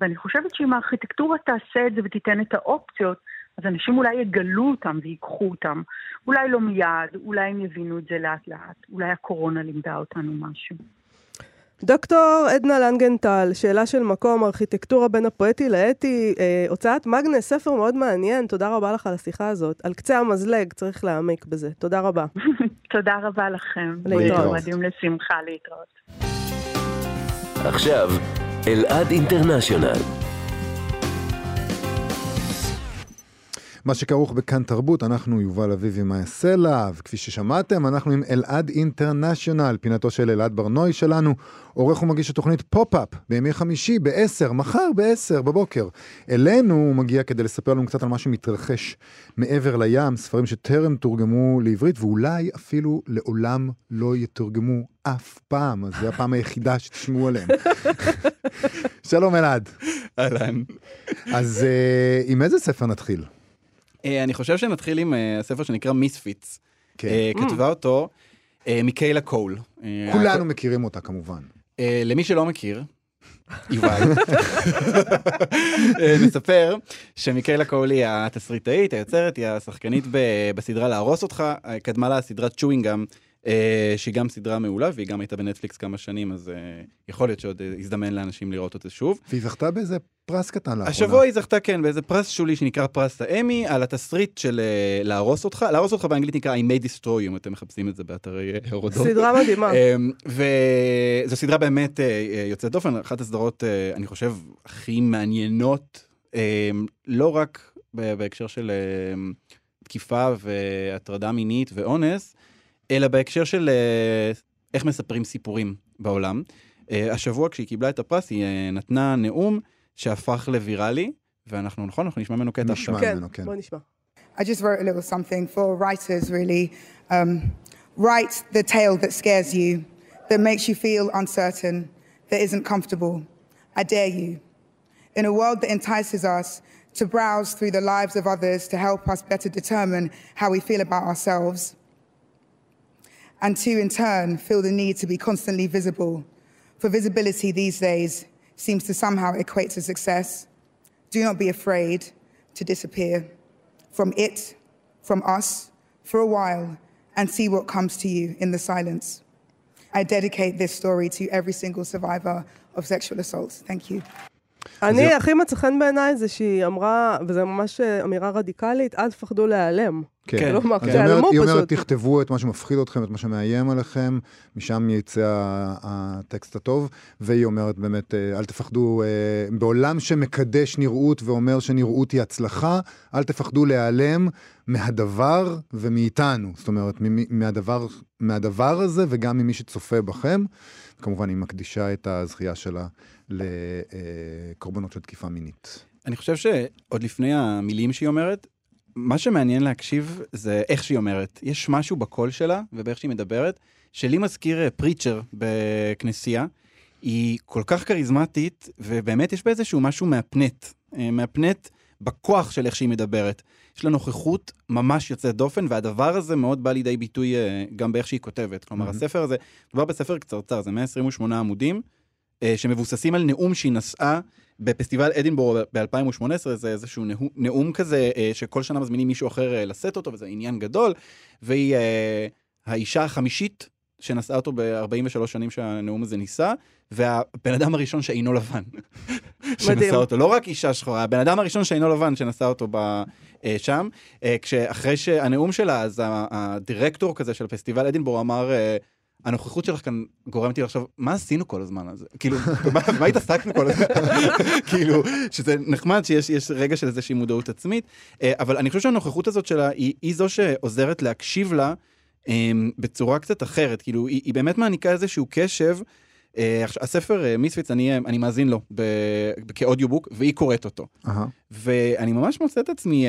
ואני חושבת שאם הארכיטקטורה תעשה את זה ותיתן את האופציות, אז אנשים אולי יגלו אותם ויקחו אותם. אולי לא מיד, אולי הם יבינו את זה לאט לאט. אולי הקורונה לימדה אותנו משהו. דוקטור עדנה לנגנטל, שאלה של מקום, ארכיטקטורה בין הפואטי לאתי, אה, הוצאת מגנס, ספר מאוד מעניין, תודה רבה לך על השיחה הזאת. על קצה המזלג, צריך להעמיק בזה. תודה רבה. תודה רבה לכם. להתראות. מדהים לשמחה, להתראות. עכשיו, אלעד International. מה שכרוך בכאן תרבות, אנחנו יובל אביבי מאיה סלע, וכפי ששמעתם, אנחנו עם אלעד International, פינתו של אלעד ברנוי שלנו, עורך ומגיש התוכנית פופ-אפ בימי חמישי ב-10, מחר ב-10 בבוקר. אלינו הוא מגיע כדי לספר לנו קצת על מה שמתרחש מעבר לים, ספרים שטרם תורגמו לעברית, ואולי אפילו לעולם לא יתורגמו אף פעם, אז זו הפעם היחידה שתשמעו עליהם. שלום אלעד. אהלן. אז uh, עם איזה ספר נתחיל? אה, אני חושב שנתחיל עם אה, הספר שנקרא Misfits. כן. אה, כתבה אותו מיקיילה קול. כולנו מכירים אותה כמובן. למי שלא מכיר, יובל, נספר שמיקיילה קול היא התסריטאית, היוצרת, היא השחקנית בסדרה להרוס אותך, קדמה לה סדרת Chewing Gum. אה, שהיא גם סדרה מעולה, והיא גם הייתה בנטפליקס כמה שנים, אז אה, יכול להיות שעוד יזדמן לאנשים לראות אותה שוב. והיא זכתה באיזה פרס קטן לאחרונה. השבוע היא זכתה, כן, באיזה פרס שולי שנקרא פרס האמי, על התסריט של אה, להרוס אותך. להרוס אותך באנגלית נקרא I may destroy you, אם אתם מחפשים את זה באתרי הורדות. סדרה מדהימה. וזו סדרה באמת יוצאת דופן, אחת הסדרות, אני חושב, הכי מעניינות, לא רק בהקשר של תקיפה והטרדה מינית ואונס, אלא בהקשר של uh, איך מספרים סיפורים בעולם. Uh, השבוע כשהיא קיבלה את הפרס היא uh, נתנה נאום שהפך לוויראלי, ואנחנו, נכון? אנחנו נשמע ממנו קטע עכשיו. נשמע ממנו, כן. בוא נשמע. I just wrote a little something for writers really. Um, write the tale that scares you, that makes you feel uncertain, that isn't comfortable. I dare you. In a world that entices us to browse through the lives of others to help us better determine how we feel about ourselves, and to, in turn, feel the need to be constantly visible. For visibility these days seems to somehow equate to success. Do not be afraid to disappear from it, from us, for a while, and see what comes to you in the silence. I dedicate this story to every single survivor of sexual assault. Thank you. אני, הכי מצא חן בעיניי זה שהיא אמרה, וזו ממש אמירה רדיקלית, אל תפחדו להיעלם. כן. כלומר, אז זה היא על אומרת, היא אומרת, פשוט. תכתבו את מה שמפחיד אתכם, את מה שמאיים עליכם, משם יצא הטקסט הטוב, והיא אומרת באמת, אה, אל תפחדו, אה, בעולם שמקדש נראות ואומר שנראות היא הצלחה, אל תפחדו להיעלם מהדבר ומאיתנו. זאת אומרת, מהדבר, מהדבר הזה וגם ממי שצופה בכם. כמובן, היא מקדישה את הזכייה שלה לקורבנות של תקיפה מינית. אני חושב שעוד לפני המילים שהיא אומרת, מה שמעניין להקשיב זה איך שהיא אומרת. יש משהו בקול שלה ובאיך שהיא מדברת, שלי מזכיר אה, פריצ'ר בכנסייה. היא כל כך כריזמטית, ובאמת יש בה איזשהו משהו מהפנט. אה, מהפנט בכוח של איך שהיא מדברת. יש לה נוכחות ממש יוצאת דופן, והדבר הזה מאוד בא לידי ביטוי אה, גם באיך שהיא כותבת. כלומר, מהמם. הספר הזה, מדובר בספר קצרצר, זה 128 עמודים, אה, שמבוססים על נאום שהיא נשאה בפסטיבל אדינבורו ב-2018, זה איזשהו נאום, נאום כזה אה, שכל שנה מזמינים מישהו אחר אה, לשאת אותו, וזה עניין גדול, והיא אה, האישה החמישית שנשאה אותו ב-43 שנים שהנאום הזה נישא, והבן אדם הראשון שאינו לבן. שנשא אותו, לא רק אישה שחורה, הבן אדם הראשון שאינו לבן שנשא אותו ב, אה, שם, אה, כשאחרי שהנאום שלה, אז הדירקטור כזה של פסטיבל אדינבורו אמר, אה, הנוכחות שלך כאן גורמת לי לחשוב, מה עשינו כל הזמן הזה? כאילו, במה התעסקנו כל הזמן? כאילו, שזה נחמד שיש יש רגע של איזושהי מודעות עצמית, אה, אבל אני חושב שהנוכחות הזאת שלה היא, היא זו שעוזרת להקשיב לה אה, בצורה קצת אחרת, כאילו, היא, היא באמת מעניקה איזשהו קשב. אה, הספר אה, מיספיץ, אני, אני מאזין לו כאודיובוק, והיא קוראת אותו. ואני ממש מוצא את עצמי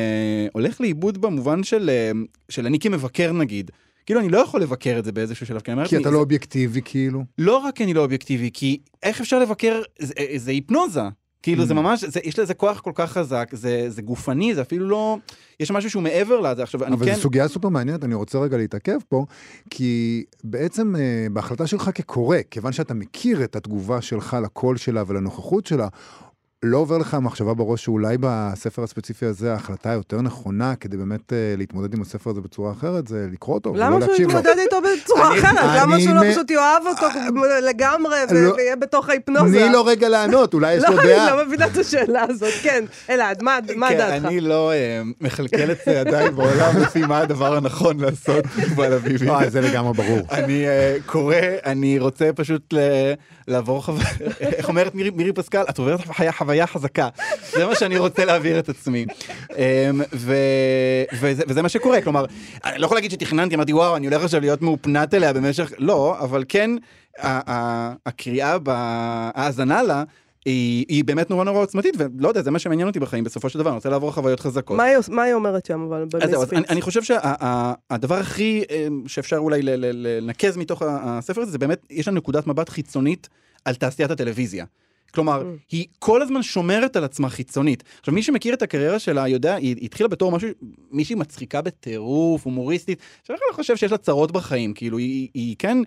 הולך לאיבוד במובן של, של אני כמבקר נגיד. כאילו, אני לא יכול לבקר את זה באיזשהו שלב, כי אני אומרת כי אתה לא אובייקטיבי כאילו. לא רק אני לא אובייקטיבי, כי איך אפשר לבקר, זה, זה היפנוזה. כאילו, זה Mm. ממש, זה, יש לזה כוח כל כך חזק, זה, זה גופני, זה אפילו לא... יש משהו שהוא מעבר לזה. עכשיו, אני אבל כן... זו סוגיה סופר מעניינת, אני רוצה רגע להתעכב פה, כי בעצם אה, בהחלטה שלך כקורא, כיוון שאתה מכיר את התגובה שלך לקול שלה ולנוכחות שלה, לא עובר לך המחשבה בראש שאולי בספר הספציפי הזה ההחלטה היותר נכונה כדי באמת אה, להתמודד עם הספר הזה בצורה אחרת, זה לקרוא אותו ולא למה שהוא להקשיב לו. יתמודד איתו בצורה אחרת? למה שהוא לא פשוט יאהב אותו לגמרי ו- לא- ויהיה בתוך ההיפנוזה? תני לו רגע לענות, אולי יש לו לא, דעה. אני לא מבינה את השאלה הזאת. כן, אלעד, מה מה כן, דעתך? אני לא אה, מכלכל את צעדיי בעולם לפי מה הדבר הנכון לעשות בעל אביבי. אה, זה לגמרי ברור. אני אה, קורא, אני רוצה פשוט ל- לעבור חוויה, איך אומרת מירי, מירי פסקל? את עוברת חוויה, חוויה חזקה. זה מה שאני רוצה להעביר את עצמי. אמ, ו, וזה, וזה מה שקורה, כלומר, אני לא יכול להגיד שתכננתי, אמרתי, וואו, אני הולך עכשיו להיות מאופנת אליה במשך, לא, אבל כן, הקריאה, ב- ההאזנה לה, היא, היא באמת נורא נורא עוצמתית, ולא יודע, זה מה שמעניין אותי בחיים בסופו של דבר, אני רוצה לעבור חוויות חזקות. מה היא מה היא אומרת שם, אבל אז זהו, אז במיספיץ? אני, אני חושב שהדבר הכי אה, שאפשר אולי לנקז מתוך הספר הזה, זה באמת, יש לנו נקודת מבט חיצונית על תעשיית הטלוויזיה. כלומר, Mm. היא כל הזמן שומרת על עצמה חיצונית. עכשיו, מי שמכיר את הקריירה שלה יודע, היא התחילה בתור משהו, מישהי מצחיקה בטירוף, הומוריסטית, שאני לא חושב שיש לה צרות בחיים, כאילו, היא, היא כן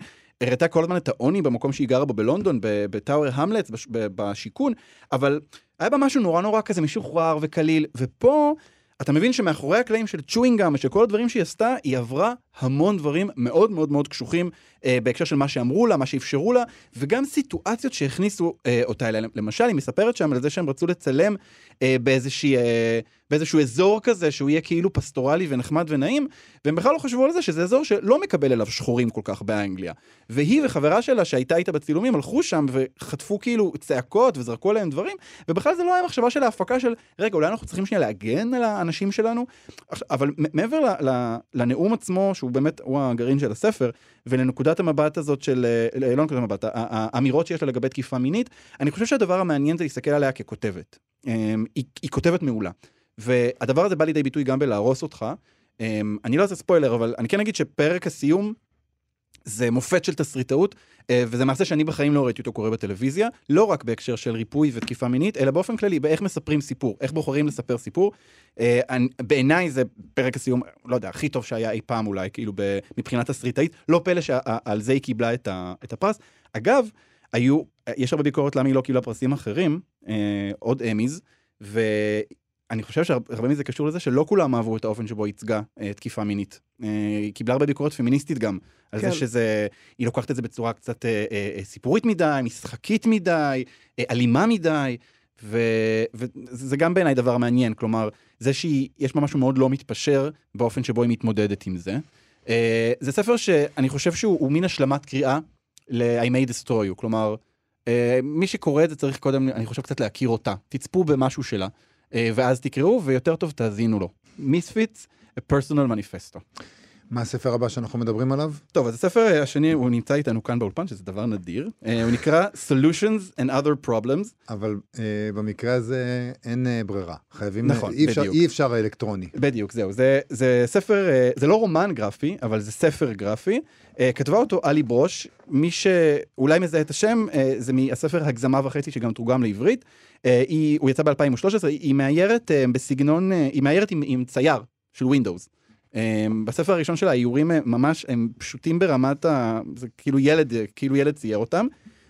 הראתה כל הזמן את העוני במקום שהיא גרה בו בלונדון, בטאוור בש- ב- בשיכון, אבל היה בה משהו נורא נורא כזה משוחרר וקליל, ופה... אתה מבין שמאחורי הקלעים של צ'ווינגאם ושל כל הדברים שהיא עשתה, היא עברה המון דברים מאוד מאוד מאוד קשוחים אה, בהקשר של מה שאמרו לה, מה שאפשרו לה, וגם סיטואציות שהכניסו אה, אותה אליה. למשל, היא מספרת שם על זה שהם רצו לצלם אה, באיזושהי, אה, באיזשהו אזור כזה, שהוא יהיה כאילו פסטורלי ונחמד ונעים, והם בכלל לא חשבו על זה שזה אזור שלא מקבל אליו שחורים כל כך באנגליה. והיא וחברה שלה שהייתה איתה בצילומים הלכו שם וחטפו כאילו צעקות וזרקו עליהם דברים, ובכלל זה לא היה מחשבה של ההפקה של, רגע, אולי אנחנו צריכים שנייה להגן על האנשים שלנו? אבל מעבר לנאום עצמו, שהוא באמת, הוא הגרעין של הספר, ולנקודת המבט הזאת של, אה, לא נקודת המבט, האמירות שיש לה לגבי תקיפה מינית, אני חושב שהדבר המעניין זה להסתכל עליה ככותבת. אמ, היא, היא כותבת מעולה. והדבר הזה בא לידי ביטוי גם בלהרוס אותך. אמ, אני לא אעשה ספוילר, אבל אני כן אגיד שפרק הסיום זה מופת של תסריטאות, אה, וזה מעשה שאני בחיים לא ראיתי אותו קורה בטלוויזיה, לא רק בהקשר של ריפוי ותקיפה מינית, אלא באופן כללי, באיך מספרים סיפור, איך בוחרים לספר סיפור. אה, בעיניי זה פרק הסיום, לא יודע, הכי טוב שהיה אי פעם אולי, כאילו מבחינה תסריטאית, לא פלא שעל זה היא קיבלה את, הפרס. אגב, היו, יש הרבה ביקורת למה היא לא קיבלה פרסים אחרים, אה, עוד אמיז, ואני חושב שהרבה מזה קשור לזה שלא כולם אהבו את האופן שבו ייצגה אה, תקיפה מינית. אה, היא קיבלה הרבה ביקורת פמיניסטית גם, על כן. זה שזה, היא לוקחת את זה בצורה קצת אה, אה, אה, סיפורית מדי, משחקית מדי, אה, אלימה מדי, ו- וזה גם בעיניי דבר מעניין, כלומר, זה שיש בה משהו מאוד לא מתפשר באופן שבו היא מתמודדת עם זה. אה, זה ספר שאני חושב שהוא הוא מין השלמת קריאה ל-I may destroy you, כלומר, אה, מי שקורא את זה צריך קודם, אני חושב, קצת להכיר אותה. תצפו במשהו שלה, ואז תקראו, ויותר טוב תאזינו לו. Misfits, a personal manifesto. מה הספר הבא שאנחנו מדברים עליו? טוב, אז הספר השני, הוא נמצא איתנו כאן באולפן, שזה דבר נדיר. אה, הוא נקרא Solutions and Other Problems. אבל אה, במקרה הזה אין אה, ברירה. חייבים, נכון, אי אפשר, בדיוק. אי אפשר אלקטרוני. בדיוק, זהו. זה, זה ספר, אה, זה לא רומן גרפי, אבל זה ספר גרפי. אה, כתבה אותו עלי ברוש, מי שאולי מזהה את השם, אה, זה מהספר הגזמה וחצי, שגם תורגם לעברית. אה, היא, הוא יצא ב-2013, היא מאיירת אה, בסגנון, אה, היא מאיירת עם, עם צייר של. Um, בספר הראשון של האיורים ממש, הם פשוטים ברמת ה... זה כאילו ילד, כאילו ילד צייר אותם.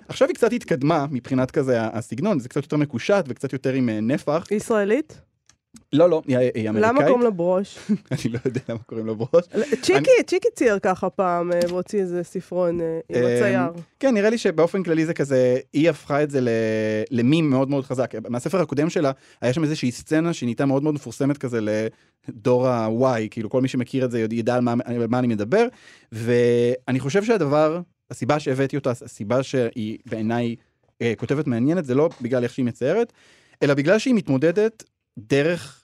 עכשיו היא קצת התקדמה מבחינת כזה הסגנון, זה קצת יותר מקושט וקצת יותר עם נפח. ישראלית? לא, לא, היא, אמריקאית. למה קוראים לה ברוש? אני לא יודע למה קוראים לו ברוש. צ'יקי, צ'יקי צייר ככה פעם, אה, והוציא איזה ספרון אה, עם אמ, הצייר. כן, נראה לי שבאופן כללי זה כזה, היא הפכה את זה למים מאוד מאוד חזק. מהספר הקודם שלה, היה שם איזושהי סצנה שנהייתה מאוד מאוד מפורסמת כזה לדור ה-Y, כאילו כל מי שמכיר את זה ידע על מה, אני מדבר, ואני חושב שהדבר, הסיבה שהבאתי אותה, הסיבה שהיא בעיניי אה, כותבת מעניינת, זה לא בגלל איך שהיא מציירת, אלא בגלל שהיא מתמודדת דרך אה,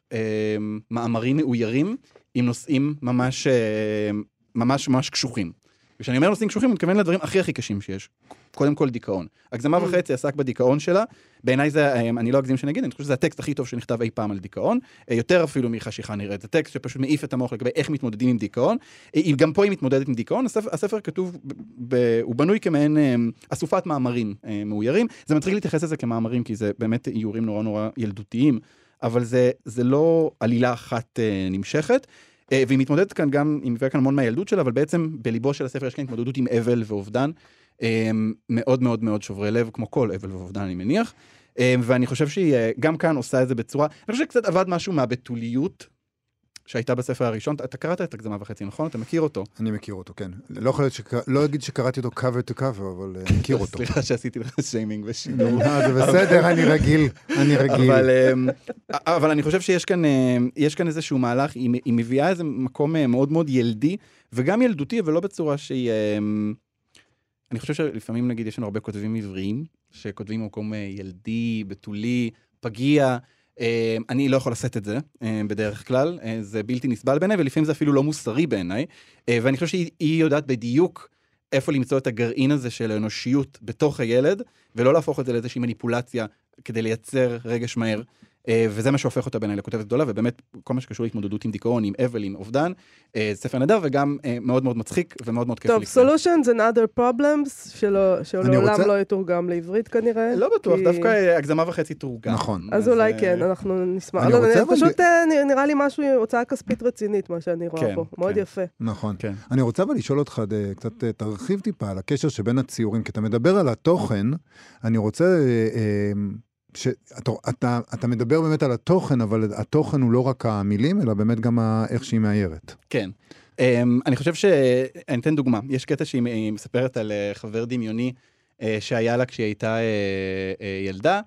מאמרים מאוירים עם נושאים ממש, אה, ממש ממש קשוחים. וכשאני אומר נושאים קשוחים, אני מתכוון לדברים הכי הכי קשים שיש. קודם כל דיכאון. הגזמה וחצי עסק בדיכאון שלה, בעיניי זה, אה, אני לא אגזים שנגיד, אני חושב שזה הטקסט הכי טוב שנכתב אי פעם על דיכאון, אה, יותר אפילו מחשיכה נראית, זה טקסט שפשוט מעיף את המוח לגבי איך מתמודדים עם דיכאון, גם פה היא מתמודדת עם דיכאון, הספר, הספר כתוב, ב, ב, הוא בנוי כמעין אסופת מאמרים מאוירים, זה מצחיק להתייחס לזה כמאמרים, כי זה באמת איורים נורא נורא ילדותיים, אבל זה, זה לא עלילה אחת אה, נמשכת. אה, והיא מתמודדת כאן גם, היא מביאה כאן המון מהילדות שלה, אבל בעצם בליבו של הספר יש כאן התמודדות עם אבל ואובדן. אה, מאוד מאוד מאוד שוברי לב, כמו כל אבל ואובדן אני מניח. אה, ואני חושב שהיא אה, גם כאן עושה את זה בצורה, אני חושב שקצת עבד משהו מהבתוליות שהייתה בספר הראשון. אתה קראת את הגזמה וחצי, נכון? אתה מכיר אותו. אני מכיר אותו, כן. לא יכול להיות שקרא... לא אגיד שקראתי אותו cover to cover, אבל אה, מכיר אותו. סליחה שעשיתי לך שיימינג ושידור. זה בסדר, אני רגיל, אני רגיל. אבל, אמ, אני חושב שיש כאן, אמ, איזשהו מהלך, היא, היא מביאה איזה מקום אה, מאוד מאוד ילדי, וגם ילדותי, אבל לא בצורה שהיא... אמ, אני חושב שלפעמים, נגיד, יש לנו הרבה כותבים עבריים, שכותבים במקום אה, ילדי, בתולי, פגיע. אמ, אני לא יכול לשאת את זה אמ, בדרך כלל, אה, זה בלתי נסבל בעיניי, ולפעמים זה אפילו לא מוסרי בעיניי. אה, ואני חושב שהיא היא יודעת בדיוק איפה למצוא את הגרעין הזה של האנושיות בתוך הילד, ולא להפוך את זה לאיזושהי מניפולציה כדי לייצר רגש מהר. אה, וזה מה שהופך אותה בעיניי לכותבת גדולה, ובאמת כל מה שקשור להתמודדות עם דיכאון, עם אבל, עם אובדן, אה, זה ספר נהדר וגם אה, מאוד מאוד מצחיק ומאוד מאוד כיף טוב, לקרוא. Solutions and other problems, שלעולם לא יתורגם לעברית כנראה. לא בטוח, דווקא הגזמה וחצי תורגם. נכון. אז אולי כן, אנחנו נשמח. אני לא, פשוט אה, נראה לי משהו, הוצאה כספית רצינית, מה שאני רואה כן, פה. מאוד כן. יפה. נכון. כן. אני רוצה אבל לשאול אותך, קצת תרחיב טיפה על הקשר שבין הציורים, כי אתה מדבר על התוכן, אני רוצה... שאתה אתה, אתה מדבר באמת על התוכן, אבל התוכן הוא לא רק המילים, אלא באמת גם ה- איך שהיא מאיירת. כן. Um, אני חושב ש... אני אתן דוגמה. יש קטע שהיא היא מספרת על uh, חבר דמיוני uh, שהיה לה כשהיא הייתה uh, uh, ילדה,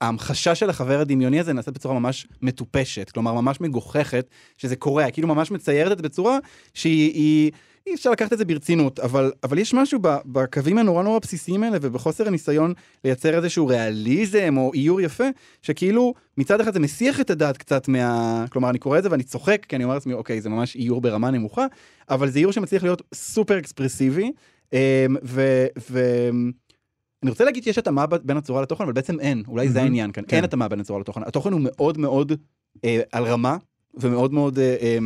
וההמחשה של החבר הדמיוני הזה נעשית בצורה ממש מטופשת, כלומר ממש מגוחכת, שזה קורה, היא כאילו ממש מציירת את זה בצורה שהיא... אי אפשר לקחת את זה ברצינות, אבל, אבל יש משהו בקווים הנורא נורא בסיסיים האלה, ובחוסר הניסיון לייצר איזשהו ריאליזם או איור יפה, שכאילו מצד אחד זה מסיח את הדעת קצת מה... כלומר, אני קורא את זה ואני צוחק, כי אני אומר לעצמי, אוקיי, זה ממש איור ברמה נמוכה, אבל זה איור שמצליח להיות סופר אקספרסיבי, אמ, ו... ו... אני רוצה להגיד שיש התאמה בין הצורה לתוכן, אבל בעצם אין, אולי זה העניין כאן, כן. אין התאמה בין הצורה לתוכן. התוכן הוא מאוד מאוד אה, על רמה, ומאוד מאוד אה, אה,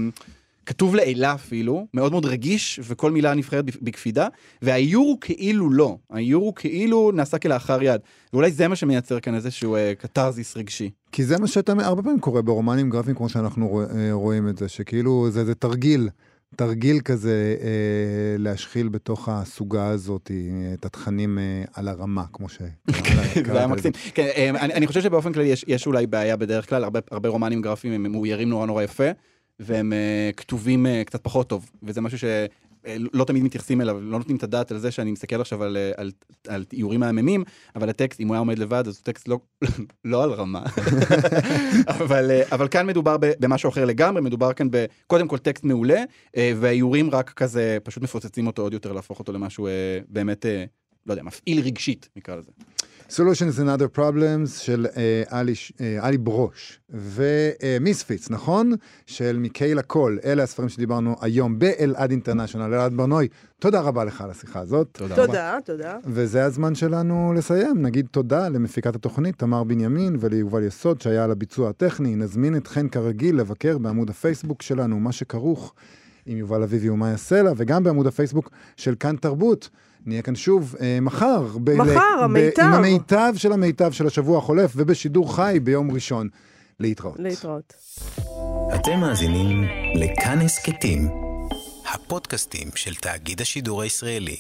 כתוב לעילה אפילו, מאוד מאוד רגיש, וכל מילה נבחרת בק- בקפידה, והאיור הוא כאילו לא, האיור הוא כאילו נעשה כלאחר יד, ואולי זה מה שמייצר כאן איזשהו אה, קתרזיס רגשי. כי זה מה שאתה הרבה פעמים קורה ברומנים גרפיים, כמו שאנחנו רוא- אה, רואים את זה, שכאילו זה, זה תרגיל, תרגיל כזה אה, להשחיל בתוך הסוגה הזאת אה, את התכנים אה, על הרמה, כמו ש... זה היה מקסים. כן, אה, אני, אני חושב שבאופן כללי יש, יש אולי בעיה בדרך כלל, הרבה, הרבה רומנים גרפיים הם מאוירים נורא נורא יפה, והם אה, כתובים אה, קצת פחות טוב, וזה משהו אה, לא תמיד מתייחסים אליו, לא נותנים את הדעת על זה שאני מסתכל עכשיו על, אה, על, על איורים מהממים, אבל הטקסט, אם הוא היה עומד לבד, אז הוא טקסט לא, לא על רמה. אבל, אה, אבל כאן מדובר במשהו אחר לגמרי, מדובר כאן בקודם כל טקסט מעולה, אה, והאיורים רק כזה פשוט מפוצצים אותו עוד יותר, להפוך אותו למשהו אה, באמת, אה, לא יודע, מפעיל רגשית, נקרא לזה. Solutions and Other Problems של אה, עלי, אה, עלי ברוש ומיספיץ, נכון? של מיקיילה קול. אלה הספרים שדיברנו היום באלעד אינטרנשיונל. אלעד ברנועי, תודה רבה לך על השיחה הזאת. תודה. תודה, תודה. וזה הזמן שלנו לסיים. נגיד תודה למפיקת התוכנית, תמר בנימין, וליובל יסוד, שהיה על הביצוע הטכני. נזמין אתכן כרגיל לבקר בעמוד הפייסבוק שלנו, מה שכרוך עם יובל אביבי ומאיה סלע, וגם בעמוד הפייסבוק של כאן תרבות. נהיה כאן שוב אה, מחר. ב- מחר, ב- המיטב. עם המיטב של המיטב של השבוע החולף, ובשידור חי ביום ראשון. להתראות. להתראות. אתם מאזינים לכאן הסכתים, הפודקאסטים של תאגיד השידור הישראלי.